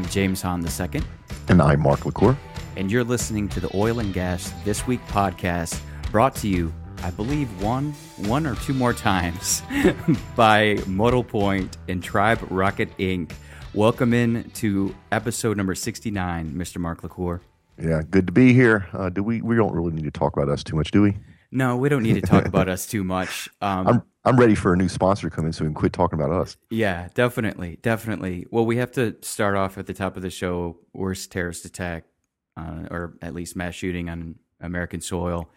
I'm James Hahn II. And I'm Mark LaCour. And you're listening to the Oil and Gas This Week podcast, brought to you, I believe, one, one or two more times by Modal Point and Tribe Rocket Inc. Welcome in to episode number 69, Mr. Mark LaCour. Yeah, good to be here. Uh, do we? We don't really need to talk about us too much, do we? No, we don't need to talk about us too much. Um, I'm I'm ready for a new sponsor to come in so we can quit talking about us. Yeah, definitely, definitely. Well, we have to start off at the top of the show. Worst terrorist attack, uh, or at least mass shooting on American soil.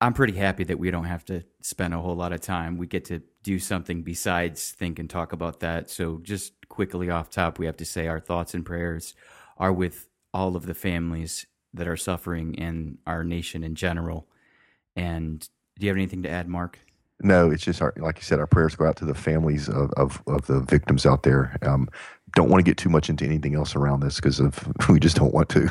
I'm pretty happy that we don't have to spend a whole lot of time. We get to do something besides think and talk about that. So, just quickly off top, we have to say our thoughts and prayers are with all of the families that are suffering in our nation in general. And do you have anything to add, Mark? No, it's just our, like you said, our prayers go out to the families of, of, of the victims out there. Um, don't want to get too much into anything else around this because of we just don't want to.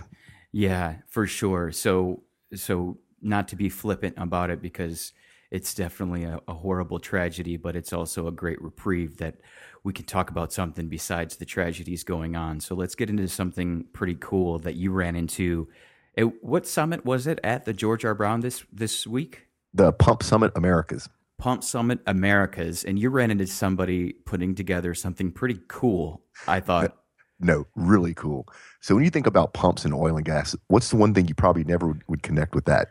Yeah, for sure. So so not to be flippant about it because it's definitely a, a, horrible tragedy, but it's also a great reprieve that we can talk about something besides the tragedies going on. So let's get into something pretty cool that you ran into. It, what summit was it at the George R. Brown this this week? The Pump Summit Americas. Pump Summit Americas, and you ran into somebody putting together something pretty cool. I thought. No, really cool. So when you think about pumps and oil and gas, what's the one thing you probably never would, would connect with that?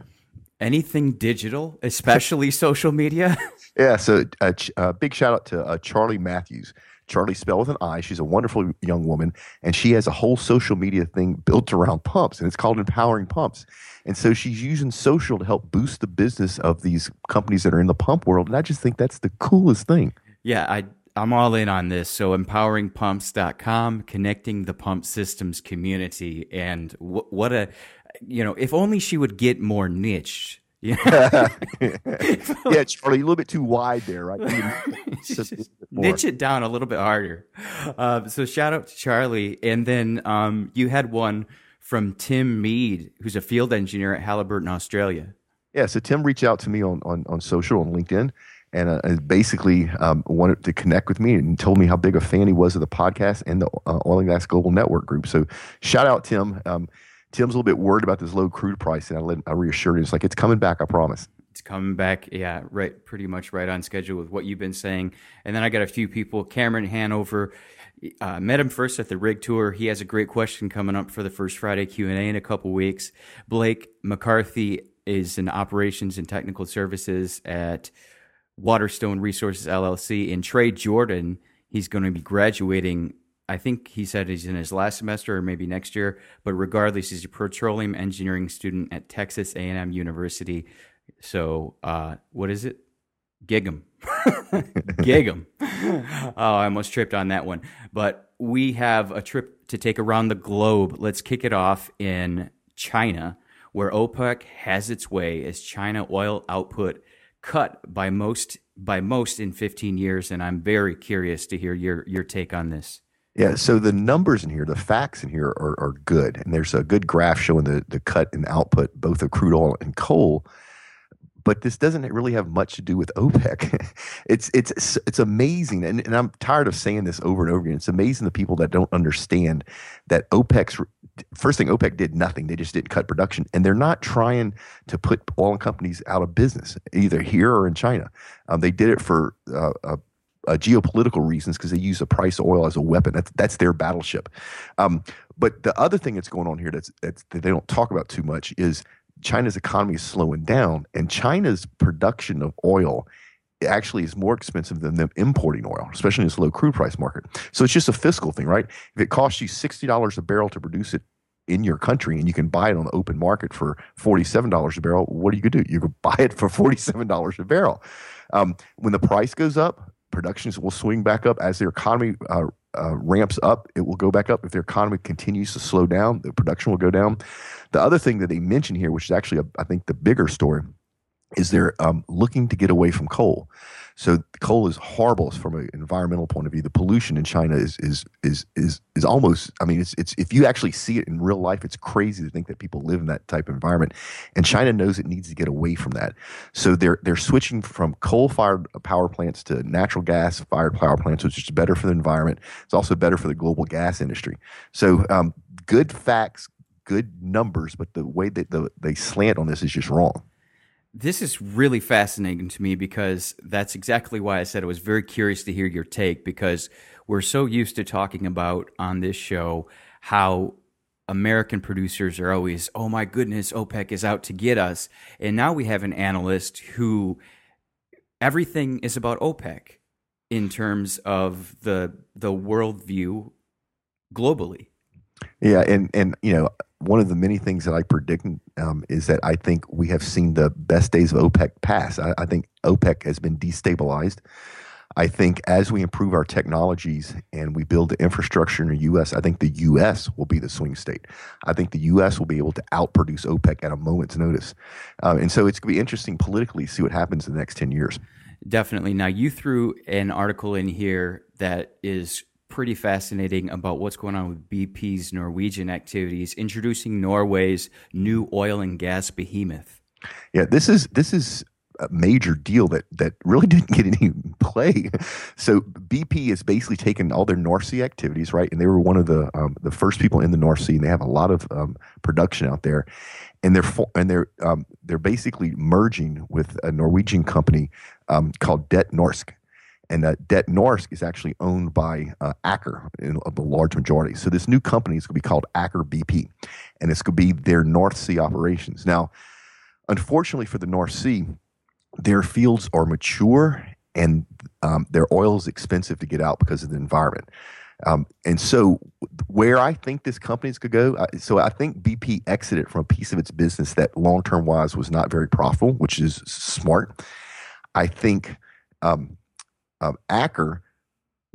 Anything digital, especially social media. Yeah. So a uh, uh, big shout out to uh, Charlie Matthews. Charlie Spell with an I. She's a wonderful young woman, and she has a whole social media thing built around pumps, and it's called Empowering Pumps. And so she's using social to help boost the business of these companies that are in the pump world. And I just think that's the coolest thing. Yeah, I I'm all in on this. So empoweringpumps.com, connecting the pump systems community, and w- what a you know, if only she would get more niche yeah, yeah, Charlie, a little bit too wide there, right? Niche it down a little bit harder. Uh, so shout out to Charlie, and then um, you had one from Tim Mead, who's a field engineer at Halliburton, Australia. Yeah, so Tim reached out to me on on, on social on LinkedIn, and uh, basically um, wanted to connect with me and told me how big a fan he was of the podcast and the uh, Oil and Gas Global Network group. So shout out Tim. Um, Tim's a little bit worried about this low crude price, and I, let, I reassured him. It's like it's coming back. I promise. It's coming back. Yeah, right. Pretty much right on schedule with what you've been saying. And then I got a few people. Cameron Hanover. Uh, met him first at the rig tour. He has a great question coming up for the first Friday Q and A in a couple weeks. Blake McCarthy is in operations and technical services at Waterstone Resources LLC. And Trey Jordan, he's going to be graduating I think he said he's in his last semester or maybe next year. But regardless, he's a petroleum engineering student at Texas A&M University. So uh, what is it? Gig'em. Gig'em. oh, I almost tripped on that one. But we have a trip to take around the globe. Let's kick it off in China, where OPEC has its way as China oil output cut by most by most in 15 years. And I'm very curious to hear your your take on this. Yeah, so the numbers in here, the facts in here are, are good. And there's a good graph showing the, the cut in output, both of crude oil and coal. But this doesn't really have much to do with OPEC. it's it's it's amazing, and, and I'm tired of saying this over and over again. It's amazing the people that don't understand that OPEC's first thing OPEC did nothing. They just didn't cut production, and they're not trying to put oil companies out of business either here or in China. Um, they did it for uh, uh, uh, geopolitical reasons because they use the price of oil as a weapon. That's that's their battleship. Um, but the other thing that's going on here that's, that's that they don't talk about too much is China's economy is slowing down, and China's production of oil actually is more expensive than them importing oil, especially in this low crude price market. So it's just a fiscal thing, right? If it costs you sixty dollars a barrel to produce it in your country and you can buy it on the open market for $47 a barrel, what are you going to do? You could buy it for $47 a barrel. Um, when the price goes up, productions will swing back up as their economy uh, uh, ramps up. It will go back up. If their economy continues to slow down, the production will go down. The other thing that they mention here, which is actually, a, I think, the bigger story, is they're um, looking to get away from coal. So coal is horrible from an environmental point of view. The pollution in China is is is is is almost. I mean, it's it's if you actually see it in real life, it's crazy to think that people live in that type of environment. And China knows it needs to get away from that. So they're they're switching from coal fired power plants to natural gas fired power plants, which is better for the environment. It's also better for the global gas industry. So um, good facts, good numbers, but the way that the, they slant on this is just wrong. This is really fascinating to me because that's exactly why I said I was very curious to hear your take because we're so used to talking about on this show how American producers are always, oh my goodness, OPEC is out to get us. And now we have an analyst who everything is about OPEC in terms of the the worldview globally. Yeah, and and you know one of the many things that I predict um, is that I think we have seen the best days of OPEC pass. I, I, think OPEC has been destabilized. I think as we improve our technologies and we build the infrastructure in the U.S., I think the U.S. will be the swing state. I think the U.S. will be able to outproduce OPEC at a moment's notice. Uh, and so it's going to be interesting politically to see what happens in the next 10 years. Definitely. Now, you threw an article in here that is pretty fascinating about what's going on with BP's Norwegian activities, introducing Norway's new oil and gas behemoth. Yeah, this is this is a major deal that that really didn't get any play. So BP has basically taken all their North Sea activities, right, and they were one of the um, the first people in the North Sea, and they have a lot of um, production out there, and they're and they're um, they're basically merging with a Norwegian company um, called Det Norsk, and uh, Det Norsk is actually owned by uh, Aker in a large majority. So this new company is going to be called Aker BP, and it's going to be their North Sea operations. Now, unfortunately for the North Sea, their fields are mature and um, their oil is expensive to get out because of the environment. Um, and so, where I think this company to go, I, so I think BP exited from a piece of its business that long term wise was not very profitable, which is smart. I think um, um, Aker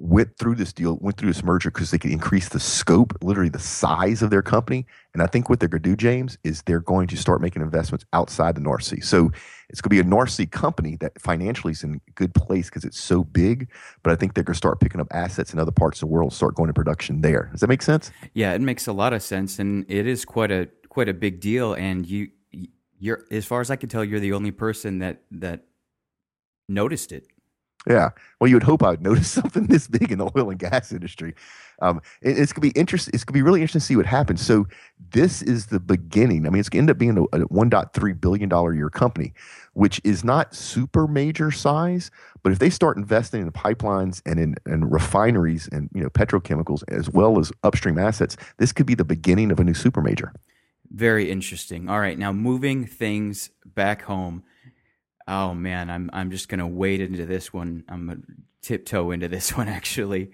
went through this deal, went through this merger because they could increase the scope, literally the size of their company. And I think what they're going to do, James, is they're going to start making investments outside the North Sea. So it's going to be a North Sea company that financially is in good place because it's so big. But I think they're going to start picking up assets in other parts of the world, start going to production there. Does that make sense? Yeah, it makes a lot of sense, and it is quite a quite a big deal. And you, you're as far as I can tell, you're the only person that that noticed it. Yeah. Well, you would hope I would notice something this big in the oil and gas industry. Um, it, it's gonna be interesting. It's gonna be really interesting to see what happens. So this is the beginning. I mean, it's gonna end up being a, a 1.3 billion dollar year company, which is not super major size. But if they start investing in pipelines and in and refineries and you know petrochemicals as well as upstream assets, this could be the beginning of a new super major. Very interesting. All right, now moving things back home Oh man, I'm I'm just gonna wade into this one. I'm gonna tiptoe into this one actually,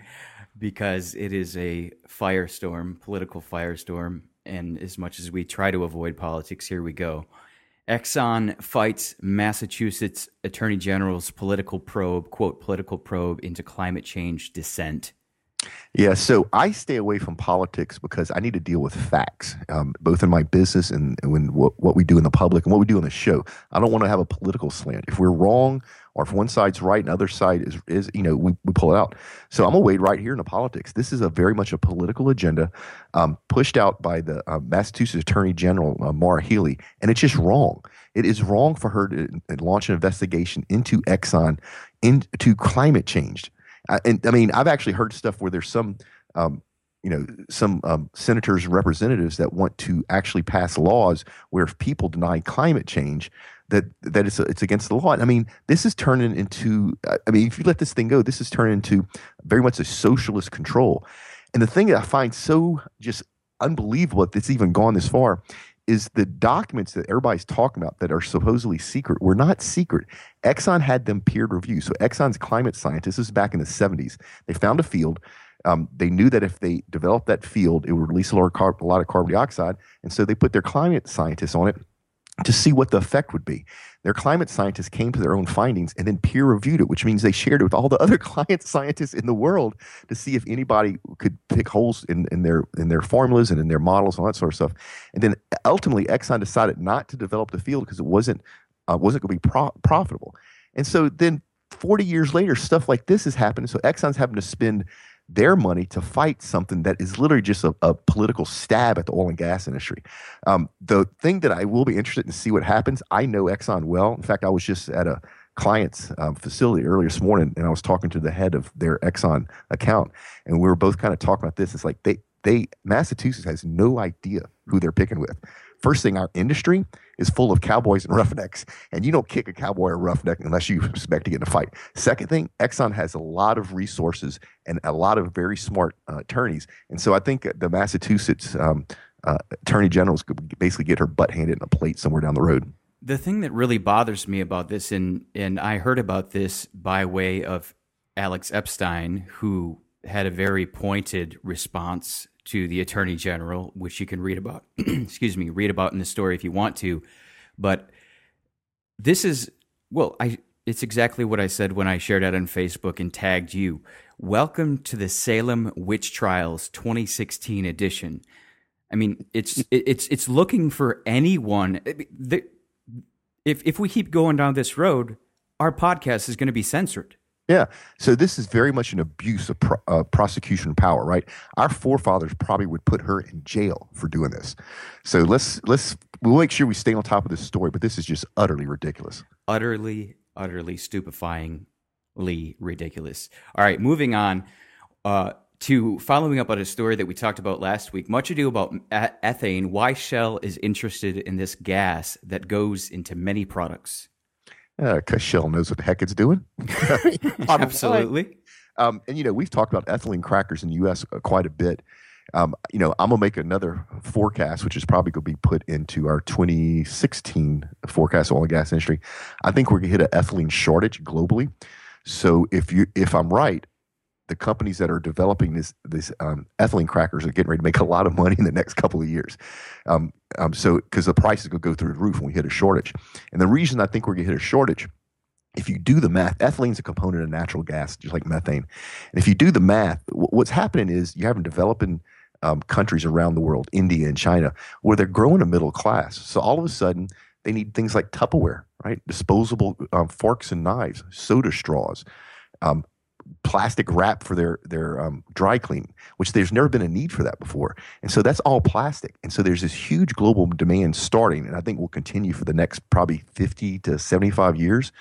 because it is a firestorm, political firestorm. And as much as we try to avoid politics, here we go. Exxon fights Massachusetts Attorney General's political probe, quote, political probe into climate change dissent. Yeah, so I stay away from politics because I need to deal with facts, um, both in my business and, when what, what, we do in the public and what we do on the show. I don't want to have a political slant. If we're wrong, or if one side's right and the other side is is you know we, we pull it out. So I'm gonna wade right here into politics. This is a very much a political agenda um, pushed out by the uh, Massachusetts Attorney General uh, Maura Healey, and it's just wrong. It is wrong for her to launch an investigation into Exxon into climate change and I mean, I've actually heard stuff where there's some, um, you know, some um, senators and representatives that want to actually pass laws where if people deny climate change, that that it's it's against the law. I mean, this is turning into. I mean, if you let this thing go, this is turning into very much a socialist control. And the thing that I find so just unbelievable that it's even gone this far is the documents that everybody's talking about that are supposedly secret were not secret. Exxon had them peer reviewed. So Exxon's climate scientists, this is back in the 70s, they found a field. Um, they knew that if they developed that field, it would release a lot, of a lot of carbon dioxide. And so they put their climate scientists on it to see what the effect would be. Their climate scientists came to their own findings and then peer reviewed it, which means they shared it with all the other climate scientists in the world to see if anybody could pick holes in, in their in their formulas and in their models and all that sort of stuff. And then ultimately, Exxon decided not to develop the field because it wasn't uh, wasn't going to be pro- profitable. And so then 40 years later, stuff like this is happening. So Exxon's having to spend their money to fight something that is literally just a, a political stab at the oil and gas industry. Um, the thing that I will be interested in see what happens, I know Exxon well. In fact, I was just at a client's um, facility earlier this morning, and I was talking to the head of their Exxon account, and we were both kind of talking about this. It's like they they Massachusetts has no idea who they're picking with. First thing, our industry is full of cowboys and roughnecks, and you don't kick a cowboy or roughneck unless you expect to get in a fight. Second thing, Exxon has a lot of resources and a lot of very smart uh, attorneys, and so I think the Massachusetts um, uh, attorney generals could basically get her butt handed in a plate somewhere down the road. The thing that really bothers me about this, and and I heard about this by way of Alex Epstein, who had a very pointed response to the attorney general, which you can read about. excuse me, read about in the story if you want to. But this is well, I it's exactly what I said when I shared it on Facebook and tagged you. Welcome to the Salem Witch Trials 2016 edition. I mean, it's it's it's looking for anyone. If if we keep going down this road, our podcast is going to be censored. Yeah. So this is very much an abuse of pro- uh, prosecution power, right? Our forefathers probably would put her in jail for doing this. So let's let's we'll make sure we stay on top of this story, but this is just utterly ridiculous. Utterly, utterly stupefyingly ridiculous. All right, moving on uh, to following up on a story that we talked about last week. Much ado about ethane. Why Shell is interested in this gas that goes into many products uh, Shell knows what the heck it's doing. Absolutely. Um, and you know, we've talked about ethylene crackers in the U.S. Uh, quite a bit. Um, you know, I'm gonna make another forecast, which is probably gonna be put into our 2016 forecast oil and gas industry. I think we're gonna hit an ethylene shortage globally. So if you if I'm right, the companies that are developing this this um, ethylene crackers are getting ready to make a lot of money in the next couple of years. Um, um, so because the prices will go through the roof when we hit a shortage, and the reason I think we're going to hit a shortage. If you do the math, ethylene is a component of natural gas, just like methane. And if you do the math, what's happening is you have developing um, countries around the world, India and China, where they're growing a middle class. So all of a sudden, they need things like Tupperware, right? Disposable um, forks and knives, soda straws, um, plastic wrap for their their um, dry cleaning, which there's never been a need for that before. And so that's all plastic. And so there's this huge global demand starting, and I think will continue for the next probably 50 to 75 years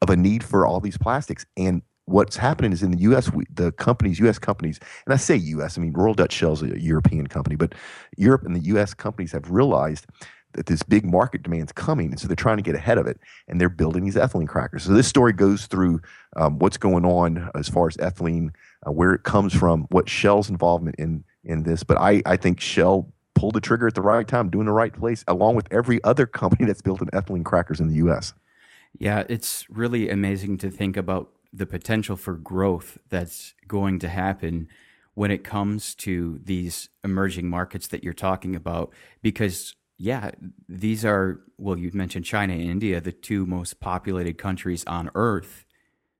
of a need for all these plastics. And what's happening is in the U.S., we, the companies, U.S. companies, and I say U.S., I mean Royal Dutch Shell is a European company, but Europe and the U.S. companies have realized that this big market demand is coming, and so they're trying to get ahead of it, and they're building these ethylene crackers. So this story goes through um, what's going on as far as ethylene, uh, where it comes from, what Shell's involvement in in this. But I I think Shell pulled the trigger at the right time, doing the right place, along with every other company that's built an ethylene crackers in the U.S. Yeah, it's really amazing to think about the potential for growth that's going to happen when it comes to these emerging markets that you're talking about because yeah, these are, well, you mentioned China and India, the two most populated countries on earth.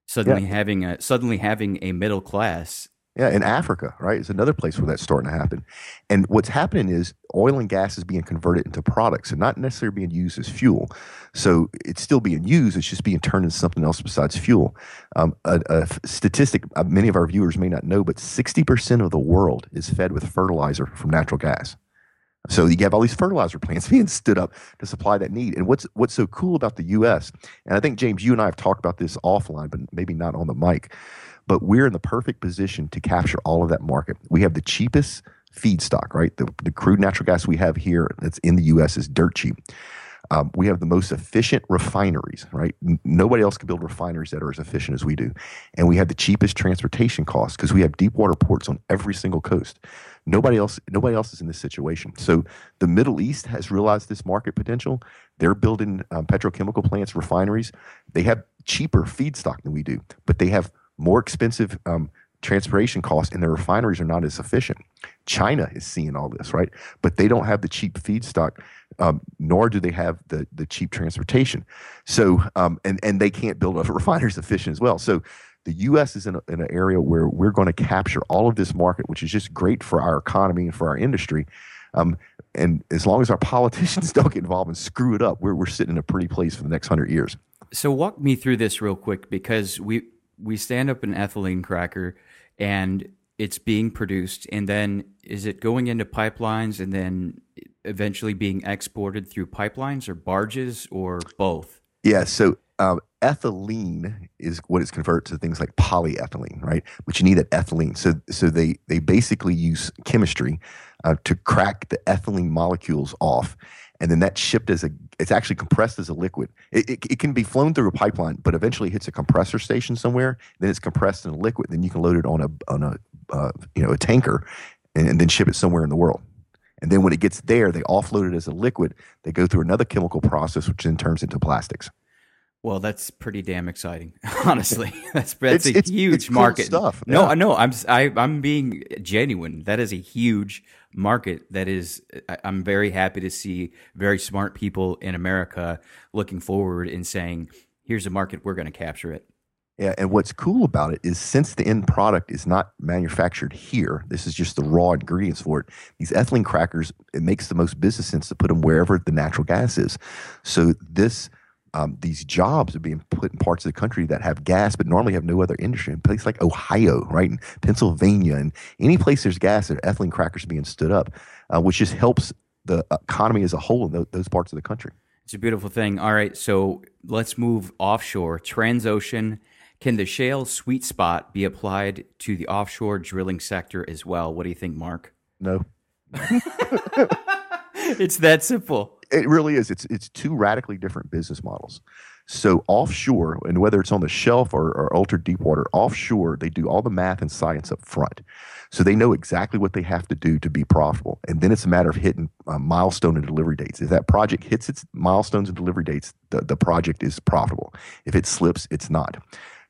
Suddenly yeah. having a suddenly having a middle class. Yeah, in Africa, right? It's another place where that's starting to happen. And what's happening is oil and gas is being converted into products and not necessarily being used as fuel. So it's still being used, it's just being turned into something else besides fuel. Um, a, a, statistic uh, many of our viewers may not know, but 60% of the world is fed with fertilizer from natural gas. So you have all these fertilizer plants being stood up to supply that need. And what's what's so cool about the U.S. and I think James, you and I have talked about this offline, but maybe not on the mic. But we're in the perfect position to capture all of that market. We have the cheapest feedstock, right? The, the crude natural gas we have here that's in the U.S. is dirt cheap. Um, we have the most efficient refineries, right? N- nobody else can build refineries that are as efficient as we do. And we have the cheapest transportation costs because we have deep water ports on every single coast. Nobody else, nobody else is in this situation. So the Middle East has realized this market potential. They're building um, petrochemical plants, refineries. They have cheaper feedstock than we do, but they have more expensive um, transportation costs and their refineries are not as efficient. China is seeing all this, right? But they don't have the cheap feedstock, um, nor do they have the the cheap transportation. So, um, and and they can't build a refineries efficient as well. So, the U.S. is in, a, in an area where we're going to capture all of this market, which is just great for our economy and for our industry. Um, and as long as our politicians don't get involved and screw it up, we're we're sitting in a pretty place for the next hundred years. So walk me through this real quick because we we stand up an ethylene cracker and it's being produced and then is it going into pipelines and then eventually being exported through pipelines or barges or both? Yeah, so um, ethylene is what is converted to things like polyethylene, right? But you need that ethylene. So, so they they basically use chemistry uh, to crack the ethylene molecules off, and then that's shipped as a. It's actually compressed as a liquid. It, it, it can be flown through a pipeline, but eventually hits a compressor station somewhere. Then it's compressed in a liquid. Then you can load it on a on a uh, you know a tanker, and, and then ship it somewhere in the world. And then when it gets there, they offload it as a liquid. They go through another chemical process, which then turns into plastics. Well, that's pretty damn exciting, honestly. That's that's It's- a it's- huge it's cool market. stuff, No, yeah. I know. I'm s- I, I'm being genuine. That is a huge market. That is. I- I'm very happy to see very smart people in America looking forward and saying, "Here's a market. We're going to capture it." Yeah, and what's cool about it is since the end product is not manufactured here, this is just the raw ingredients for it. These ethylene crackers, it makes the most business sense to put them wherever the natural gas is. So this, um, these jobs are being put in parts of the country that have gas, but normally have no other industry. In places like Ohio, right, and Pennsylvania, and any place there's gas, there are ethylene crackers being stood up, uh, which just helps the economy as a whole in tho- those parts of the country. It's a beautiful thing. All right, so let's move offshore. Transocean. Can the shale sweet spot be applied to the offshore drilling sector as well? What do you think, Mark? No, it's that simple. It really is. It's it's two radically different business models. So offshore, and whether it's on the shelf or, or ultra deep water, offshore they do all the math and science up front. So they know exactly what they have to do to be profitable, and then it's a matter of hitting uh, milestone and delivery dates. If that project hits its milestones and delivery dates, the, the project is profitable. If it slips, it's not.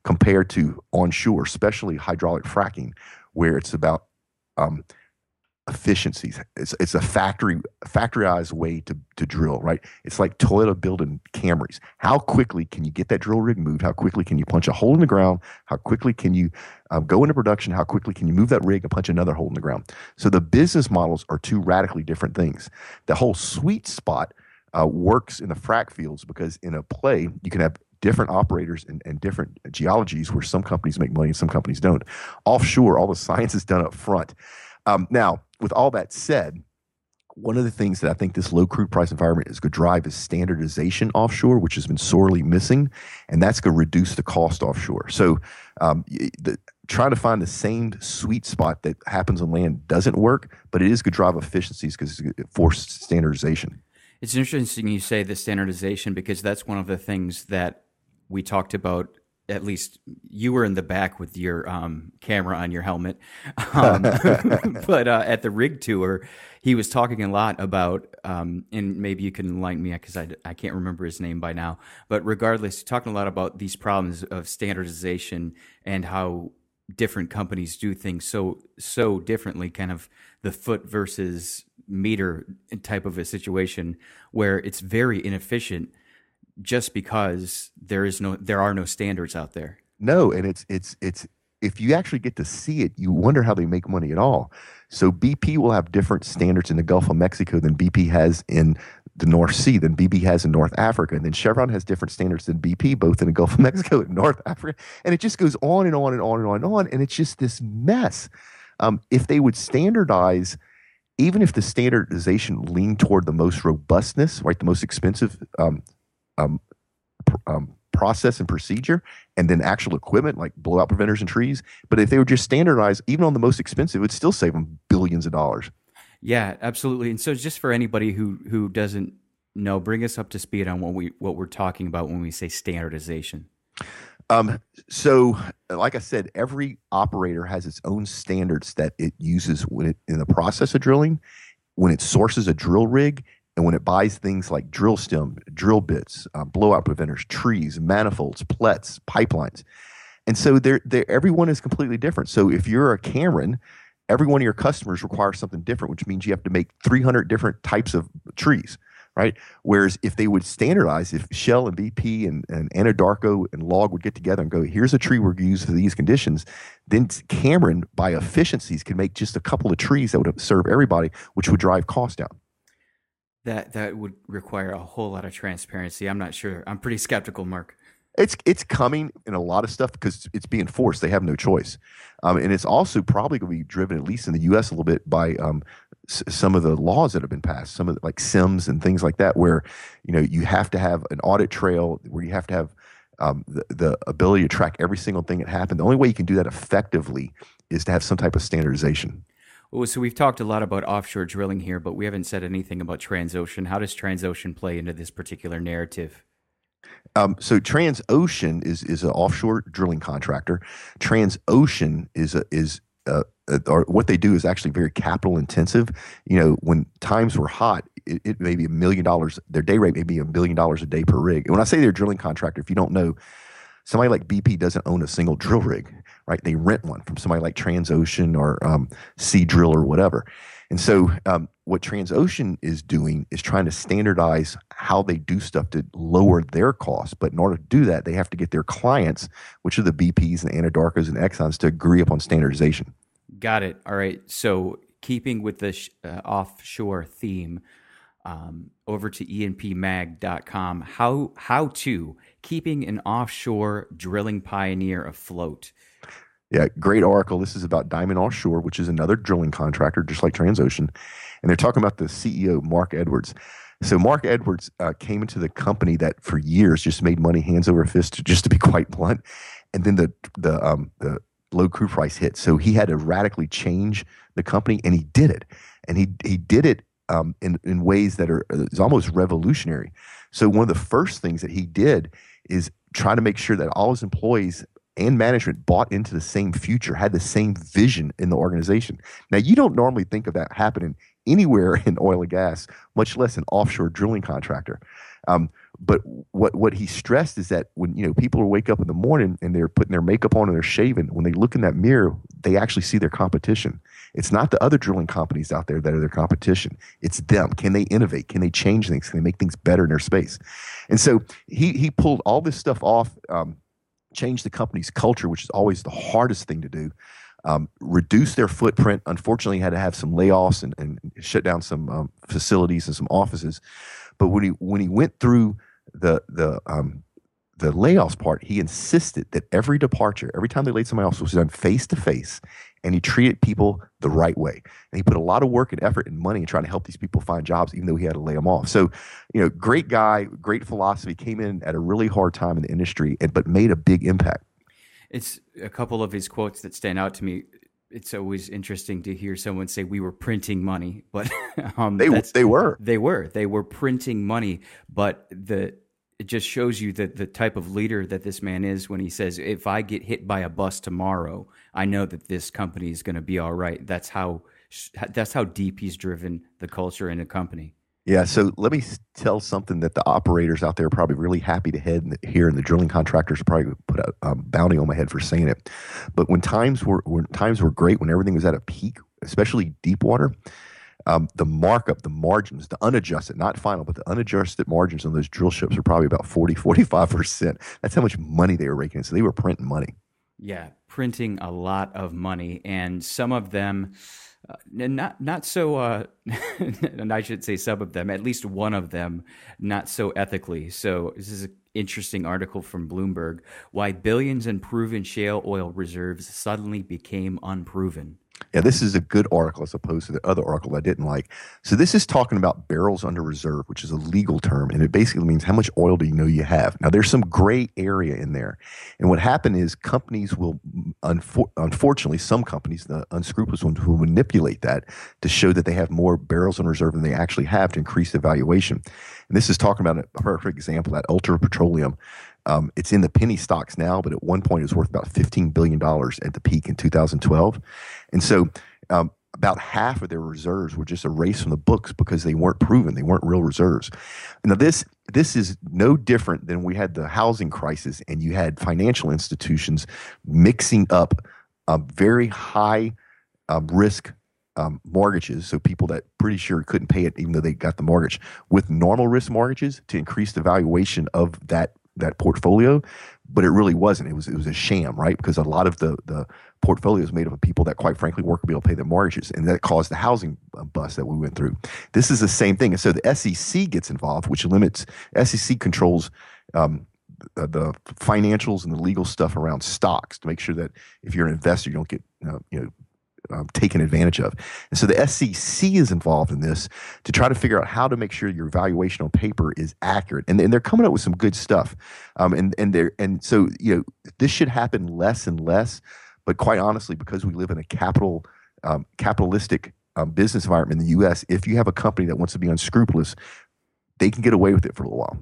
Compared to onshore, especially hydraulic fracking, where it's about um, efficiencies. It's it's a factory factoryized way to to drill, right? It's like Toyota building Camrys. How quickly can you get that drill rig moved? How quickly can you punch a hole in the ground? How quickly can you um, go into production? How quickly can you move that rig and punch another hole in the ground? So the business models are two radically different things. The whole sweet spot uh, works in the frac fields because in a play you can have different operators and, and different geologies where some companies make money and some companies don't. Offshore, all the science is done up front. Um, now, with all that said, one of the things that I think this low crude price environment is going to drive is standardization offshore, which has been sorely missing, and that's going to reduce the cost offshore. So, um, the, trying to find the same sweet spot that happens on land doesn't work, but it is going to drive efficiencies because it forces standardization. It's interesting you say the standardization because that's one of the things that we talked about. At least you were in the back with your um, camera on your helmet. Um, but uh, at the rig tour, he was talking a lot about, um, and maybe you can enlighten me because I, I can't remember his name by now. But regardless, talking a lot about these problems of standardization and how different companies do things so so differently kind of the foot versus meter type of a situation where it's very inefficient just because there is no there are no standards out there No, and it's it's it's if you actually get to see it, you wonder how they make money at all. So BP will have different standards in the Gulf of Mexico than BP has in the North Sea, than BP has in North Africa, and then Chevron has different standards than BP, both in the Gulf of Mexico and North Africa, and it just goes on and on and on and on and on, and it's just this mess. Um, if they would standardize, even if the standardization leaned toward the most robustness, right, the most expensive um, um, um, process and procedure, and then actual equipment like blowout preventers and trees. But if they were just standardized, even on the most expensive, it would still save them billions of dollars. yeah absolutely and so just for anybody who who doesn't know bring us up to speed on what we what we're talking about when we say standardization Um, so, like I said, every operator has its own standards that it uses when it, in the process of drilling, when it sources a drill rig, and when it buys things like drill stem, drill bits, uh, blowout preventers, trees, manifolds, PLETs, pipelines. And so, they're, they're, everyone is completely different. So, if you're a Cameron, every one of your customers requires something different, which means you have to make 300 different types of trees right? Whereas if they would standardize, if Shell and BP and, and Anadarko and Log would get together and go, here's a tree we're going to use for these conditions, then Cameron, by efficiencies, could make just a couple of trees that would serve everybody, which would drive cost down. That that would require a whole lot of transparency i'm not sure i'm pretty skeptical mark It's it's coming in a lot of stuff because it's being forced. They have no choice, um, and it's also probably going to be driven, at least in the U.S., a little bit by um, s- some of the laws that have been passed, some of the, like SEMS and things like that, where you know you have to have an audit trail, where you have to have um, the, the ability to track every single thing that happened. The only way you can do that effectively is to have some type of standardization. So we've talked a lot about offshore drilling here, but we haven't said anything about Transocean. How does Transocean play into this particular narrative? Um, so Transocean is is an offshore drilling contractor. Transocean is a, is a, or what they do is actually very capital intensive. You know, when times were hot, it, it may be a million dollars. Their day rate may be a million dollars a day per rig. And when I say they're a drilling contractor, if you don't know, somebody like BP doesn't own a single drill rig, right? They rent one from somebody like Transocean or um, Seadrill or whatever. And so, um, what Transocean is doing is trying to standardize how they do stuff to lower their costs. But in order to do that, they have to get their clients, which are the BPs and Anadarkos and Exxons, to agree upon standardization. Got it. All right. So, keeping with the uh, offshore theme, um, over to enpmag.com. How how to keeping an offshore drilling pioneer afloat. Yeah, great article. This is about Diamond Offshore, which is another drilling contractor, just like Transocean. And they're talking about the CEO, Mark Edwards. So Mark Edwards uh, came into the company that for years just made money hands over fist, just to be quite blunt. And then the the um, the low crude price hit, so he had to radically change the company, and he did it. And he he did it um, in in ways that are is almost revolutionary. So one of the first things that he did is try to make sure that all his employees and management bought into the same future, had the same vision in the organization. Now, you don't normally think of that happening anywhere in oil and gas, much less an offshore drilling contractor. Um, but what what he stressed is that when you know people wake up in the morning and they're putting their makeup on and they're shaving, when they look in that mirror, they actually see their competition. It's not the other drilling companies out there that are their competition. It's them. Can they innovate? Can they change things? Can they make things better in their space? And so he he pulled all this stuff off. Um, change the company's culture, which is always the hardest thing to do. Um, reduce their footprint. Unfortunately, had to have some layoffs and, and shut down some um, facilities and some offices. But when he when he went through the the um, the layoffs part, he insisted that every departure, every time they laid somebody off, was done face to face, and he treated people the right way. And he put a lot of work and effort and money in trying to help these people find jobs, even though he had to lay them off. So, you know, great guy, great philosophy, came in at a really hard time in the industry, and but made a big impact. It's a couple of his quotes that stand out to me. It's always interesting to hear someone say we were printing money, but um, they they were they were they were printing money. But the it just shows you that the type of leader that this man is when he says, "If I get hit by a bus tomorrow, I know that this company is going to be all right." That's how that's how deep he's driven the culture in a company. Yeah, so let me tell something that the operators out there are probably really happy to head hear, and the drilling contractors probably put a um, bounty on my head for saying it. But when times were when times were great, when everything was at a peak, especially deep water, um, the markup, the margins, the unadjusted, not final, but the unadjusted margins on those drill ships are probably about 40, 45%. That's how much money they were raking. So they were printing money. Yeah, printing a lot of money. And some of them, uh, not not so. Uh, and I should say some of them, at least one of them, not so ethically. So this is an interesting article from Bloomberg: Why billions in proven shale oil reserves suddenly became unproven. Yeah, this is a good article as opposed to the other article I didn't like. So this is talking about barrels under reserve, which is a legal term, and it basically means how much oil do you know you have. Now there's some gray area in there, and what happened is companies will, unfor- unfortunately, some companies, the unscrupulous ones, will manipulate that to show that they have more barrels in reserve than they actually have to increase the valuation. And this is talking about a perfect example that Ultra Petroleum. Um, it's in the penny stocks now, but at one point it was worth about $15 billion at the peak in 2012. And so um, about half of their reserves were just erased from the books because they weren't proven. They weren't real reserves. Now this this is no different than we had the housing crisis and you had financial institutions mixing up a very high um, risk um, mortgages, so people that pretty sure couldn't pay it even though they got the mortgage, with normal risk mortgages to increase the valuation of that that portfolio, but it really wasn't. It was it was a sham, right? Because a lot of the the portfolio is made up of people that, quite frankly, weren't able to pay their mortgages, and that caused the housing bust that we went through. This is the same thing, and so the SEC gets involved, which limits SEC controls. Um, uh, the financials and the legal stuff around stocks to make sure that if you're an investor, you don't get uh, you know um, taken advantage of. And so the SEC is involved in this to try to figure out how to make sure your valuation on paper is accurate. And, and they're coming up with some good stuff. Um, and and and so you know this should happen less and less. But quite honestly, because we live in a capital um, capitalistic um, business environment in the U.S., if you have a company that wants to be unscrupulous, they can get away with it for a little while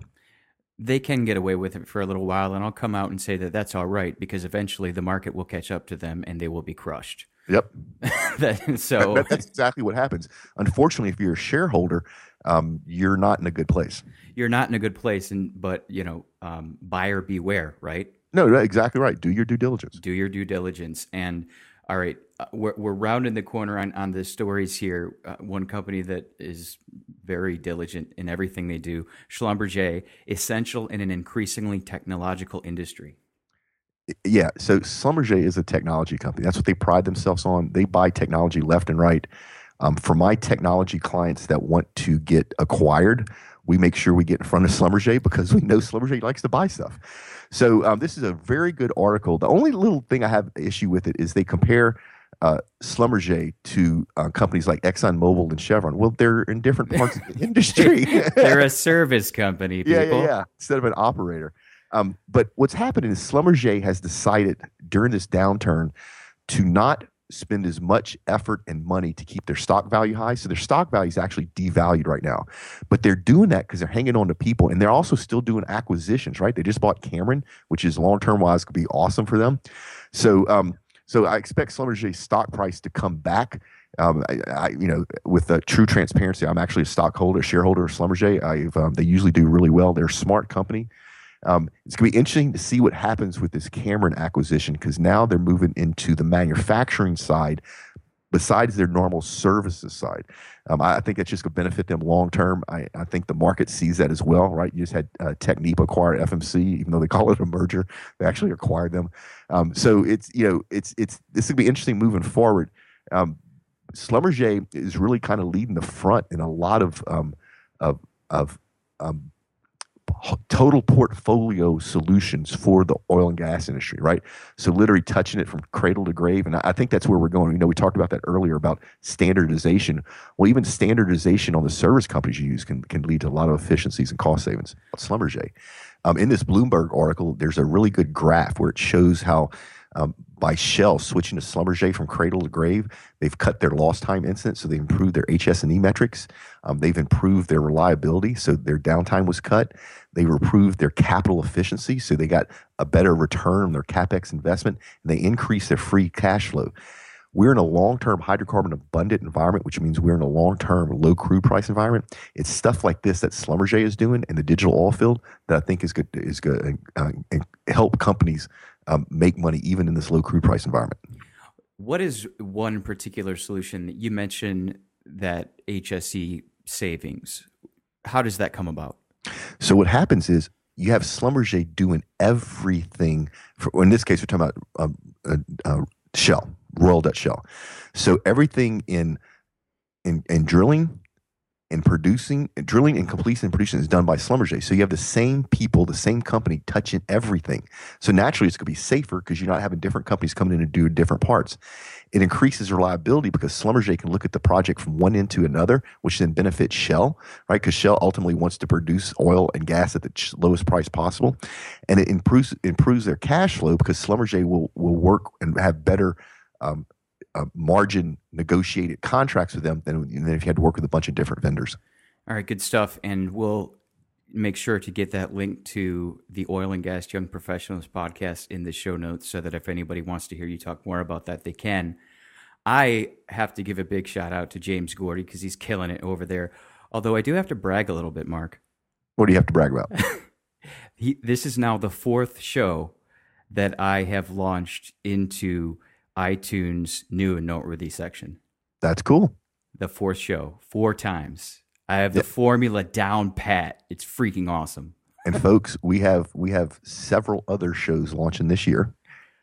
they can get away with it for a little while, and I'll come out and say that that's all right because eventually the market will catch up to them and they will be crushed. Yep. that, so that, that's exactly what happens. Unfortunately, if you're a shareholder, um, you're not in a good place. You're not in a good place, and but you know, um, buyer beware, right? No, exactly right. Do your due diligence. Do your due diligence, and all right, uh, we're, we're rounding the corner on, on the stories here. Uh, one company that is very diligent in everything they do, Schlumberger, essential in an increasingly technological industry. Yeah, so Schlumberger is a technology company. That's what they pride themselves on. They buy technology left and right. Um, for my technology clients that want to get acquired, we make sure we get in front of Schlumberger because we know Schlumberger likes to buy stuff. So um, this is a very good article. The only little thing I have issue with it is they compare uh, Schlumberger to uh, companies like ExxonMobil and Chevron. Well, they're in different parts of the industry. they're a service company. People. Yeah, yeah, yeah. Instead of an operator. Um, but what's happening is Schlumberger has decided during this downturn to not spend as much effort and money to keep their stock value high. So their stock value is actually devalued right now. But they're doing that because they're hanging on to people and they're also still doing acquisitions, right? They just bought Cameron, which is long term wise could be awesome for them. So um, so I expect Schlumberger's stock price to come back. Um, I, I, you know, with the true transparency, I'm actually a stockholder, shareholder of Schlumberger. Um, they usually do really well. They're a smart company. Um, it's going to be interesting to see what happens with this Cameron acquisition because now they're moving into the manufacturing side besides their normal services side. Um, I, I, think it's just going to benefit them long term. I, I, think the market sees that as well, right? You just had uh, Technip acquire FMC, even though they call it a merger, they actually acquired them. Um, so it's you know it's it's this is going to be interesting moving forward. Um, is really kind of leading the front in a lot of um, of of um, total portfolio solutions for the oil and gas industry, right? So literally touching it from cradle to grave, and I think that's where we're going. You know, we talked about that earlier about standardization. Well, even standardization on the service companies you use can can lead to a lot of efficiencies and cost savings. Schlumberger. Um, in this Bloomberg article, there's a really good graph where it shows how um, by Shell switching to Schlumberger from cradle to grave, they've cut their lost time incidents, so they've improved their HS&E metrics. Um, they've improved their reliability, so their downtime was cut. They've improved their capital efficiency, so they got a better return on their capex investment, and they increased their free cash flow. We're in a long-term hydrocarbon abundant environment, which means we're in a long-term low crude price environment. It's stuff like this that Schlumberger is doing in the digital oil field that I think is good is good uh, and help companies um, make money even in this low crude price environment. What is one particular solution that you mentioned that HSE savings? How does that come about? So what happens is you have Schlumberger doing everything. For, in this case, we're talking about um, uh, Shell, Royal Dutch Shell. So everything in in, in drilling, and producing, drilling and completion and producing is done by Schlumberger. So you have the same people, the same company touching everything. So naturally, it's going to be safer because you're not having different companies coming in and do different parts. It increases reliability because Schlumberger can look at the project from one end to another, which then benefits Shell, right? Because Shell ultimately wants to produce oil and gas at the lowest price possible, and it improves improves their cash flow because Schlumberger will will work and have better um, uh, margin negotiated contracts with them than, than if you had to work with a bunch of different vendors. All right, good stuff. And we'll make sure to get that link to the Oil and Gas Young Professionals podcast in the show notes so that if anybody wants to hear you talk more about that, they can. I have to give a big shout out to James Gordy because he's killing it over there. Although I do have to brag a little bit, Mark. What do you have to brag about? he, this is now the fourth show that I have launched into iTunes new and noteworthy section. That's cool. The fourth show, four times. I have the formula down pat. It's freaking awesome. And folks, we have we have several other shows launching this year.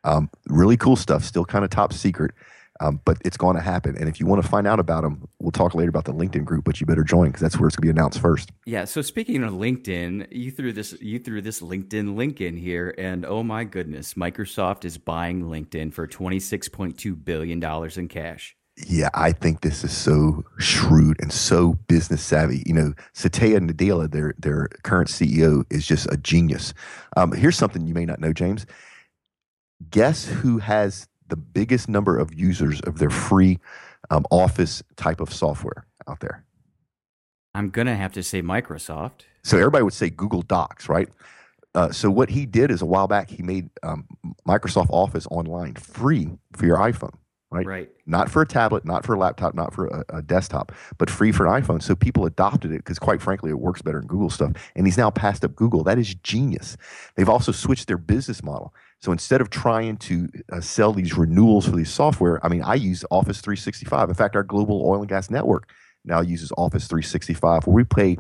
Um, really cool stuff. Still kind of top secret. Um, but it's going to happen. And if you want to find out about them, we'll talk later about the LinkedIn group. But you better join because that's where it's going to be announced first. Yeah. So speaking of LinkedIn, you threw this you threw this LinkedIn link in here, and oh my goodness, Microsoft is buying LinkedIn for twenty six point two billion dollars in cash. Yeah, I think this is so shrewd and so business savvy. You know, Satya Nadella, their their current CEO, is just a genius. Um, here's something you may not know, James. Guess who has the biggest number of users of their free um, Office type of software out there? I'm gonna have to say Microsoft. So everybody would say Google Docs, right? Uh, so what he did is a while back he made um, Microsoft Office online free for your iPhone right? Right. Not for a tablet, not for a laptop, not for a, a desktop, but free for an iPhone. So people adopted it because, quite frankly, it works better than Google stuff. And he's now passed up Google. That is genius. They've also switched their business model. So instead of trying to uh, sell these renewals for these software, I mean, I use Office 365. In fact, our global oil and gas network now uses Office 365, where we pay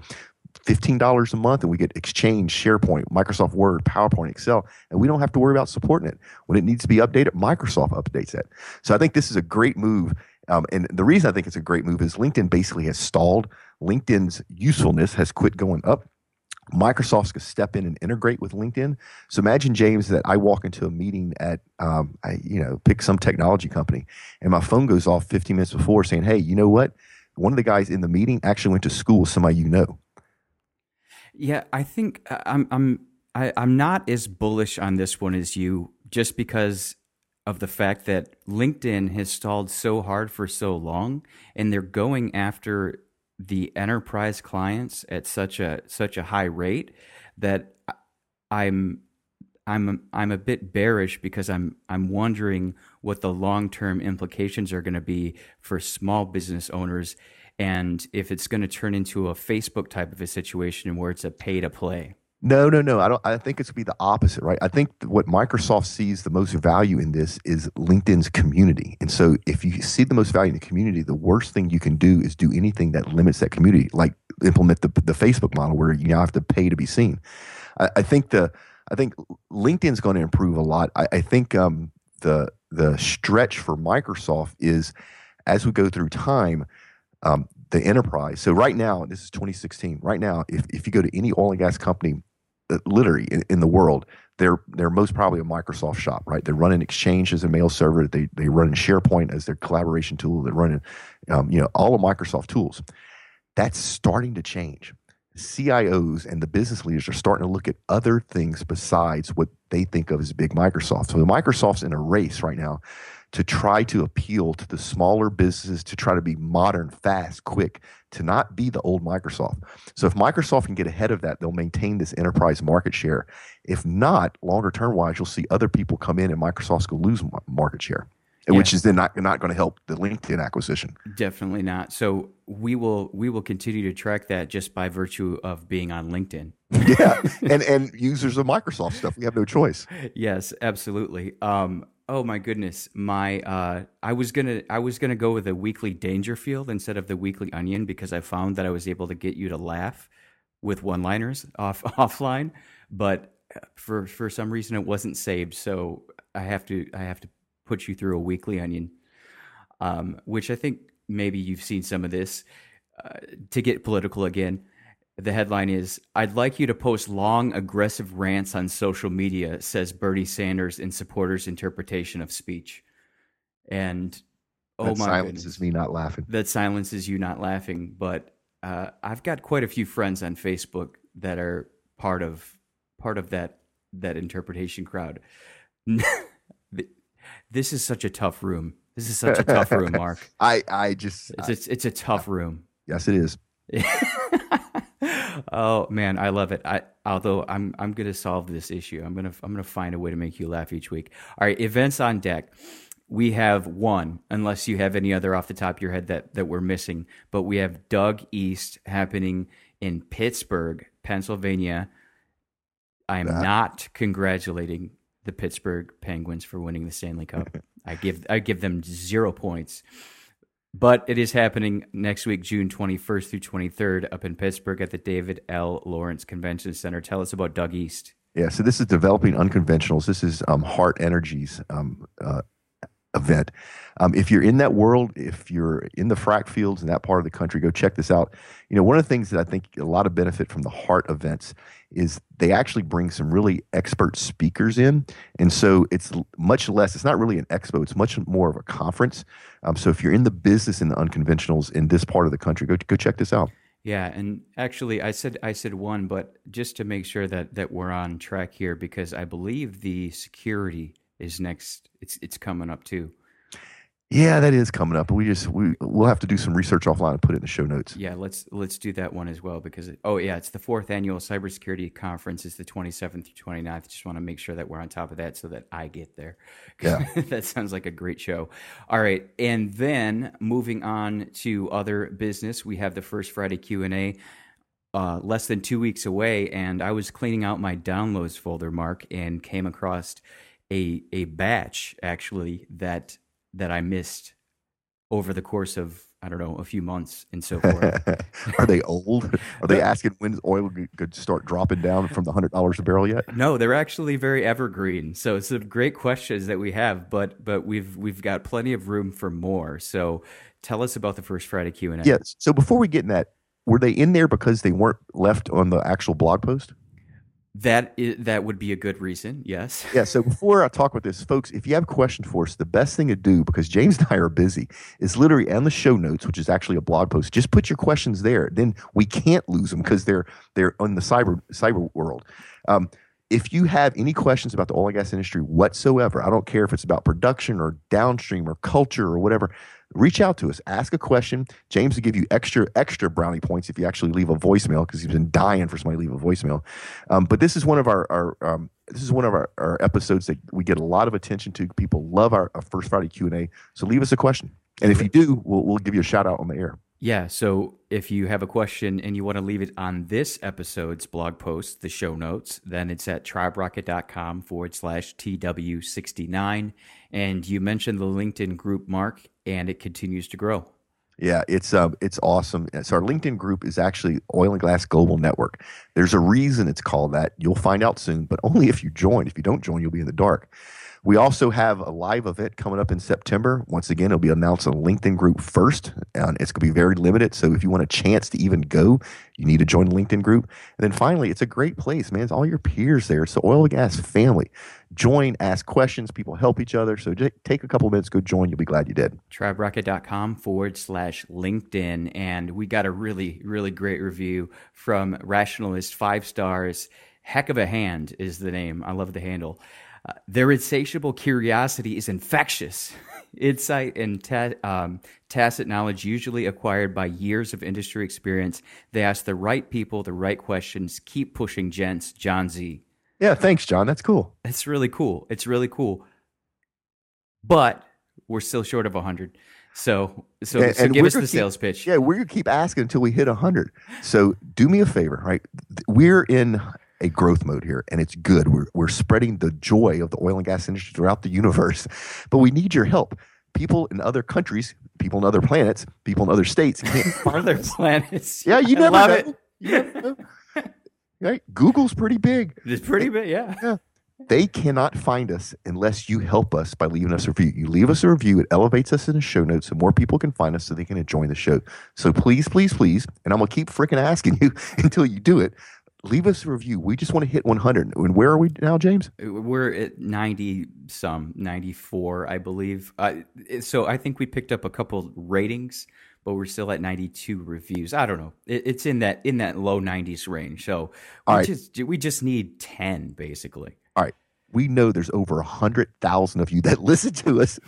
$15 a month and we get Exchange, SharePoint, Microsoft Word, PowerPoint, Excel, and we don't have to worry about supporting it. When it needs to be updated, Microsoft updates it. So I think this is a great move. Um, and the reason I think it's a great move is LinkedIn basically has stalled. LinkedIn's usefulness has quit going up. Microsoft's going to step in and integrate with LinkedIn. So imagine, James, that I walk into a meeting at, um, I, you know, pick some technology company, and my phone goes off 15 minutes before saying, hey, you know what? One of the guys in the meeting actually went to school with somebody you know. Yeah, I think uh, I'm I'm I, am i am not as bullish on this one as you, just because of the fact that LinkedIn has stalled so hard for so long, and they're going after the enterprise clients at such a such a high rate that I'm I'm I'm a bit bearish because I'm I'm wondering what the long term implications are going to be for small business owners and if it's going to turn into a Facebook type of a situation where it's a pay to play. No, no, no. I don't. I think it's be the opposite, right? I think what Microsoft sees the most value in this is LinkedIn's community, and so if you see the most value in the community, the worst thing you can do is do anything that limits that community, like implement the the Facebook model where you now have to pay to be seen. I, I think the I think LinkedIn's going to improve a lot. I, I think um, the the stretch for Microsoft is as we go through time um, the enterprise. So right now, this is 2016. Right now, if, if you go to any oil and gas company, uh, literally in, in, the world, they're they're most probably a Microsoft shop, right? They're running Exchange as a mail server. They they run SharePoint as their collaboration tool. They're running, um, you know, all of Microsoft tools. That's starting to change. CIOs and the business leaders are starting to look at other things besides what they think of as big Microsoft. So the Microsoft's in a race right now to try to appeal to the smaller businesses to try to be modern, fast, quick, to not be the old Microsoft. So if Microsoft can get ahead of that, they'll maintain this enterprise market share. If not, longer term wise, you'll see other people come in and Microsoft's going to lose market share. Yeah. Which is then not not going to help the LinkedIn acquisition. Definitely not. So we will we will continue to track that just by virtue of being on LinkedIn. yeah, and and users of Microsoft stuff. We have no choice. Yes, absolutely. Um, Oh my goodness, my uh, I was gonna I was gonna go with a weekly Dangerfield instead of the weekly Onion because I found that I was able to get you to laugh with one liners off offline, but uh, for for some reason it wasn't saved, so I have to I have to put you through a weekly Onion, um, which I think maybe you've seen some of this. Uh, to get political again, the headline is I'd like you to post long, aggressive rants on social media, says Bernie Sanders in supporters' interpretation of speech. And oh that my silences goodness, me not laughing. That silences you not laughing. But uh, I've got quite a few friends on Facebook that are part of part of that that interpretation crowd. this is such a tough room. This is such a tough room, Mark. I I just it's, it's, it's a tough room. Yes, it is. oh man, I love it. I although I'm I'm gonna solve this issue. I'm gonna I'm gonna find a way to make you laugh each week. All right, events on deck. We have one, unless you have any other off the top of your head that that we're missing. But we have DUG East happening in Pittsburgh, Pennsylvania. I am not congratulating the Pittsburgh Penguins for winning the Stanley Cup. I give I give them zero points. But it is happening next week, June 21st through 23rd, up in Pittsburgh at the David L. Lawrence Convention Center. Tell us about DUG East. Yeah, so this is developing unconventionals. This is um, Hart Energy's um, uh, event. Um, if you're in that world, if you're in the frac fields in that part of the country, go check this out. You know, one of the things that I think a lot of benefit from the Hart events is they actually bring some really expert speakers in, and so it's much less. It's not really an expo; it's much more of a conference. Um, so if you're in the business in the unconventionals in this part of the country, go go check this out. Yeah, and actually, I said I said one, but just to make sure that that we're on track here, because I believe the security is next. It's it's coming up too. Yeah, that is coming up. We just we we'll have to do some research offline and put it in the show notes. Yeah, let's let's do that one as well because it, oh yeah, it's the fourth annual cybersecurity conference. It's the 27th through 29th. Just want to make sure that we're on top of that so that I get there. Yeah, that sounds like a great show. All right, and then moving on to other business, we have the first Friday Q and A. Uh, less than two weeks away, and I was cleaning out my downloads folder, Mark, and came across a a batch actually that that I missed over the course of I don't know a few months and so forth. Are they old? Are they asking when oil could start dropping down from the hundred dollars a barrel yet? No, they're actually very evergreen. So it's some great questions that we have, but but we've we've got plenty of room for more. So tell us about the first Friday Q and A. Yes. So before we get in that, were they in there because they weren't left on the actual blog post? That is, that would be a good reason, yes. yeah. So before I talk with this, folks, if you have a question for us, the best thing to do because James and I are busy is literally on the show notes, which is actually a blog post. Just put your questions there. Then we can't lose them because they're they're on the cyber cyber world. Um, if you have any questions about the oil and gas industry whatsoever, I don't care if it's about production or downstream or culture or whatever, reach out to us, ask a question. James will give you extra extra brownie points if you actually leave a voicemail because he's been dying for somebody to leave a voicemail. Um, but this is one of our, our um, this is one of our, our episodes that we get a lot of attention to. People love our, our first Friday Q and A. So leave us a question, and if you do, we'll we'll give you a shout out on the air. Yeah. So if you have a question and you want to leave it on this episode's blog post, the show notes, then it's at triberocket.com forward slash TW69. And you mentioned the LinkedIn group, Mark, and it continues to grow. Yeah, it's um, it's awesome. So our LinkedIn group is actually Oil and Gas Global Network. There's a reason it's called that. You'll find out soon, but only if you join. If you don't join, you'll be in the dark. We also have a live event coming up in September. Once again, it'll be announced on LinkedIn group first, and it's going to be very limited. So if you want a chance to even go, you need to join the LinkedIn group. And then finally, it's a great place, man. It's all your peers there. It's the oil and gas family. Join, ask questions. People help each other. So just take a couple minutes, go join. You'll be glad you did. TribeRocket.com forward slash LinkedIn. And we got a really, really great review from Rationalist, five stars. Heck of a hand is the name. I love the handle. Uh, their insatiable curiosity is infectious. Insight and ta- um, tacit knowledge, usually acquired by years of industry experience. They ask the right people the right questions. Keep pushing, gents. John Z. Yeah, thanks, John. That's cool. It's really cool. It's really cool. But we're still short of 100. So, so, and, so and give us the keep, sales pitch. Yeah, we're going to keep asking until we hit 100. So, do me a favor, right? We're in a growth mode here, and it's good. We're, we're spreading the joy of the oil and gas industry throughout the universe, but we need your help. People in other countries, people in other planets, people in other states can't find other planets. Yeah, you never know. It. Never know. right? Google's pretty big. It's pretty big, yeah. yeah. They cannot find us unless you help us by leaving us a review. You leave us a review, it elevates us in the show notes, so more people can find us so they can join the show. So please, please, please, and I'm gonna keep freaking asking you until you do it leave us a review. We just want to hit 100. And where are we now, James? We're at 90 some, 94, I believe. Uh, so I think we picked up a couple ratings, but we're still at 92 reviews. I don't know. It, it's in that in that low 90s range. So we right. just we just need 10 basically. All right. We know there's over 100,000 of you that listen to us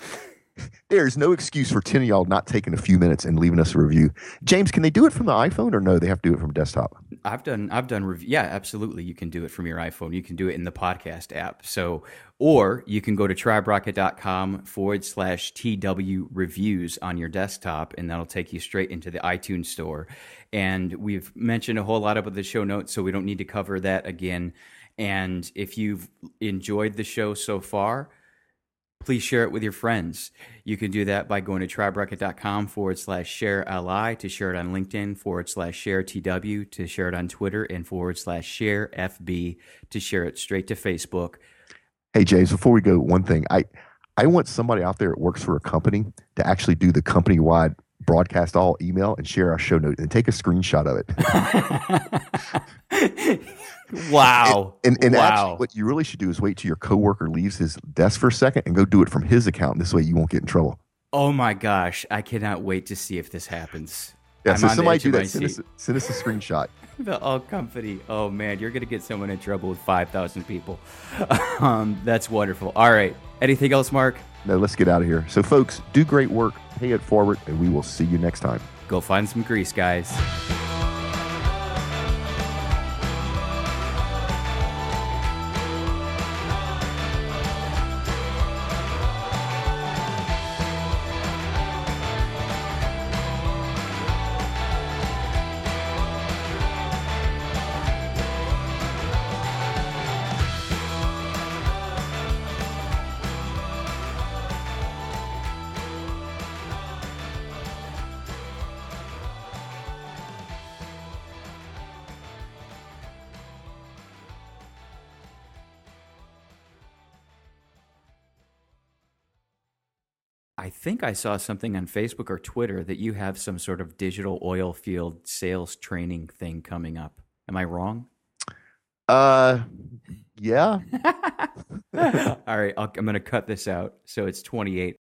there's no excuse for 10 of y'all not taking a few minutes and leaving us a review. James, can they do it from the iPhone or no, they have to do it from desktop? I've done I've done review. Yeah, absolutely. You can do it from your iPhone. You can do it in the podcast app. So or you can go to triberocket.com forward slash TW reviews on your desktop, and that'll take you straight into the iTunes store. And we've mentioned a whole lot about the show notes, so we don't need to cover that again. And if you've enjoyed the show so far, please share it with your friends. You can do that by going to triberocket.com forward slash share LI to share it on LinkedIn forward slash share TW to share it on Twitter and forward slash share FB to share it straight to Facebook. Hey, James, before we go, one thing. I, I want somebody out there that works for a company to actually do the company wide broadcast all email and share our show note and take a screenshot of it. wow. And, and, and wow. actually, what you really should do is wait till your coworker leaves his desk for a second and go do it from his account. This way you won't get in trouble. Oh my gosh. I cannot wait to see if this happens. Yeah, I'm so somebody do that. Send us, send us a screenshot. The all company. Oh man, you're gonna get someone in trouble with five thousand people. um, that's wonderful. All right. Anything else, Mark? No, let's get out of here. So, folks, do great work, pay it forward, and we will see you next time. Go find some grease, guys. Think I saw something on Facebook or Twitter that you have some sort of digital oil field sales training thing coming up. Am I wrong? Uh, yeah. All right, I'll, I'm going to cut this out. So it's 28.